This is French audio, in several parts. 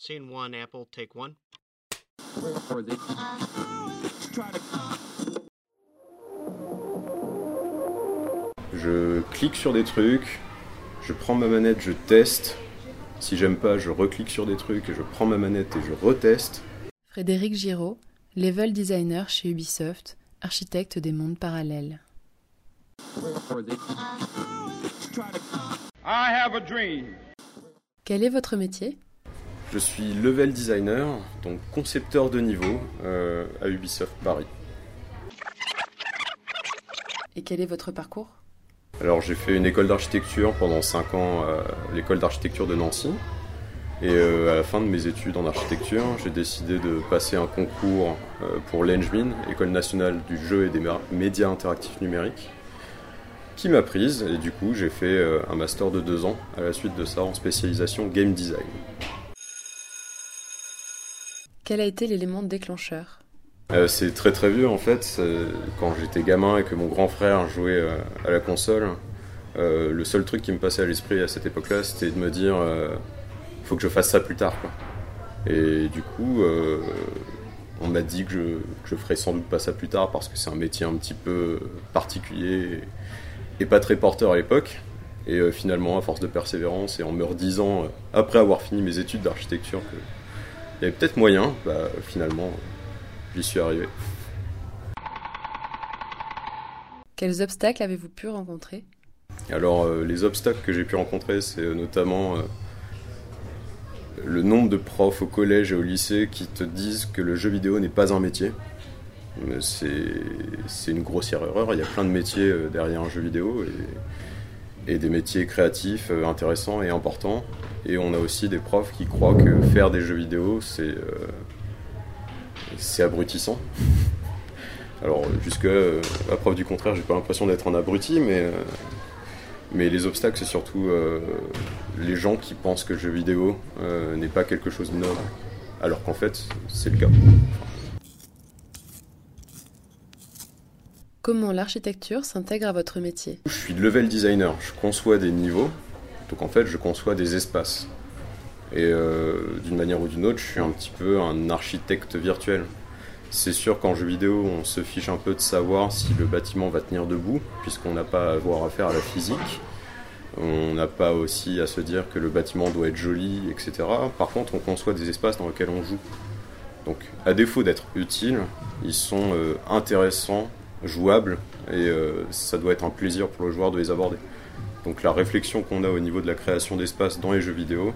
Scene one, Apple, take one. Je clique sur des trucs, je prends ma manette, je teste. Si j'aime pas, je reclique sur des trucs et je prends ma manette et je reteste. Frédéric Giraud, level designer chez Ubisoft, architecte des mondes parallèles. I have a dream. Quel est votre métier? Je suis level designer, donc concepteur de niveau euh, à Ubisoft Paris. Et quel est votre parcours? Alors j'ai fait une école d'architecture pendant 5 ans à l'école d'architecture de Nancy. Et euh, à la fin de mes études en architecture, j'ai décidé de passer un concours euh, pour l'ENGMIN, École nationale du jeu et des médias interactifs numériques, qui m'a prise. Et du coup, j'ai fait un master de 2 ans à la suite de ça en spécialisation game design. Quel a été l'élément déclencheur? Euh, c'est très très vieux en fait. Quand j'étais gamin et que mon grand frère jouait euh, à la console, euh, le seul truc qui me passait à l'esprit à cette époque-là, c'était de me dire faut que je fasse ça plus tard. Quoi. Et du coup, on m'a dit que je, que ferais sans doute pas ça plus tard parce que c'est un métier un petit peu particulier et, et pas très porteur à l'époque. Et finalement, à force de persévérance et en me redisant, après avoir fini mes études d'architecture, qu'il y avait peut-être moyen, bah, finalement, j'y suis arrivé. Quels obstacles avez-vous pu rencontrer? Alors, euh, les obstacles que j'ai pu rencontrer, c'est euh, notamment euh, le nombre de profs au collège et au lycée qui te disent que le jeu vidéo n'est pas un métier. C'est une grossière erreur. Il y a plein de métiers derrière un jeu vidéo et, et des métiers créatifs euh, intéressants et importants. Et on a aussi des profs qui croient que faire des jeux vidéo, c'est euh, abrutissant. Alors, jusque euh, à preuve du contraire, j'ai pas l'impression d'être un abruti, mais. euh, mais les obstacles, c'est surtout les gens qui pensent que le jeu vidéo n'est pas quelque chose de noble, alors qu'en fait, c'est le cas. Comment l'architecture s'intègre à votre métier Je suis level designer, je conçois des niveaux, donc en fait, je conçois des espaces. Et euh, d'une manière ou d'une autre, je suis un petit peu un architecte virtuel. C'est sûr qu'en jeu vidéo, on se fiche un peu de savoir si le bâtiment va tenir debout, puisqu'on n'a pas à avoir affaire à la physique. On n'a pas aussi à se dire que le bâtiment doit être joli, etc. Par contre, on conçoit des espaces dans lesquels on joue. Donc, à défaut d'être utiles, ils sont euh, intéressants, jouables, et euh, ça doit être un plaisir pour le joueur de les aborder. Donc, la réflexion qu'on a au niveau de la création d'espaces dans les jeux vidéo,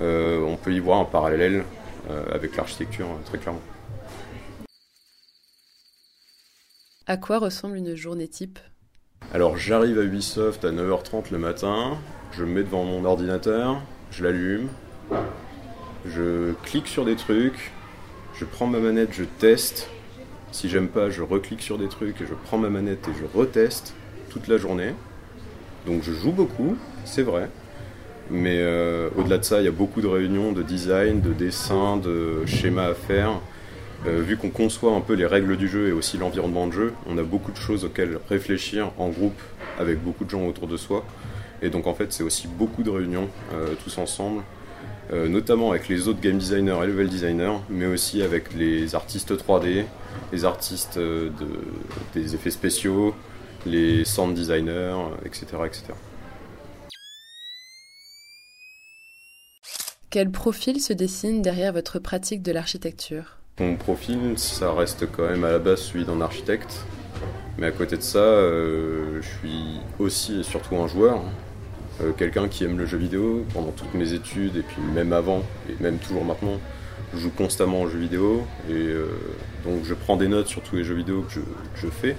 euh, on peut y voir un parallèle euh, avec l'architecture, très clairement. À quoi ressemble une journée type? Alors j'arrive à Ubisoft à 9h30 le matin, je me mets devant mon ordinateur, je l'allume, je clique sur des trucs, je prends ma manette, je teste. Si j'aime pas, je reclique sur des trucs et je prends ma manette et je reteste toute la journée. Donc je joue beaucoup, c'est vrai. Mais euh, au-delà de ça, il y a beaucoup de réunions de design, de dessin, de schémas à faire. Euh, vu qu'on conçoit un peu les règles du jeu et aussi l'environnement de jeu, on a beaucoup de choses auxquelles réfléchir en groupe avec beaucoup de gens autour de soi. Et donc en fait, c'est aussi beaucoup de réunions euh, tous ensemble, euh, notamment avec les autres game designers et level designers, mais aussi avec les artistes 3D, les artistes euh, de, des effets spéciaux, les sound designers, etc. etc. Quel profil se dessine derrière votre pratique de l'architecture? Mon profil, ça reste quand même à la base celui d'un architecte. Mais à côté de ça, euh, je suis aussi et surtout un joueur. Euh, Quelqu'un qui aime le jeu vidéo pendant toutes mes études et puis même avant et même toujours maintenant. Je joue constamment aux jeux vidéo et euh, donc je prends des notes sur tous les jeux vidéo que je, que je fais.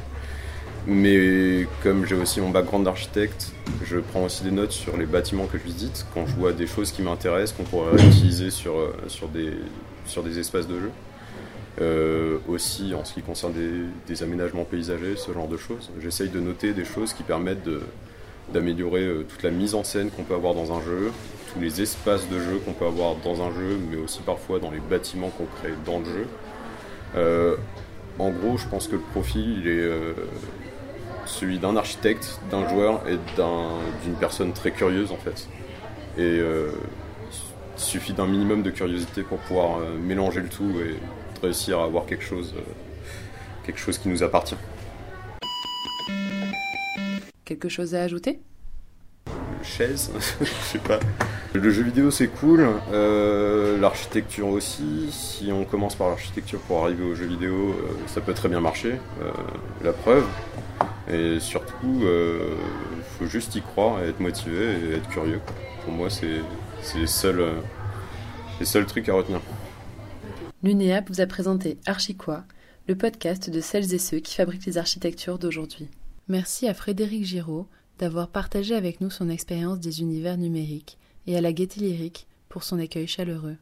Mais comme j'ai aussi mon background d'architecte, je prends aussi des notes sur les bâtiments que je visite quand je vois des choses qui m'intéressent qu'on pourrait réutiliser sur, euh, sur, des, sur des espaces de jeu. Euh, aussi en ce qui concerne des, des aménagements paysagers, ce genre de choses. J'essaye de noter des choses qui permettent de- d'améliorer euh, toute la mise en scène qu'on peut avoir dans un jeu, tous les espaces de jeu qu'on peut avoir dans un jeu, mais aussi parfois dans les bâtiments qu'on crée dans le jeu. Euh, en gros, je pense que le profil il est euh, celui d'un architecte, d'un joueur et d'un- d'une personne très curieuse en fait. Et Il suffit d'un minimum de curiosité pour pouvoir mélanger le tout et réussir à avoir quelque chose, quelque chose qui nous appartient. Quelque chose à ajouter? Chaise, je sais pas. Le jeu vidéo c'est cool, euh, l'architecture aussi. Si on commence par l'architecture pour arriver au jeu vidéo, euh, ça peut très bien marcher. Euh, la preuve. Et surtout, il faut juste y croire et être motivé et être curieux. Pour moi, c'est les seuls, les seuls trucs à retenir. L'UNEAP vous a présenté Archiquois, le podcast de celles et ceux qui fabriquent les architectures d'aujourd'hui. Merci à Frédéric Giraud d'avoir partagé avec nous son expérience des univers numériques et à la Gaieté Lyrique pour son accueil chaleureux.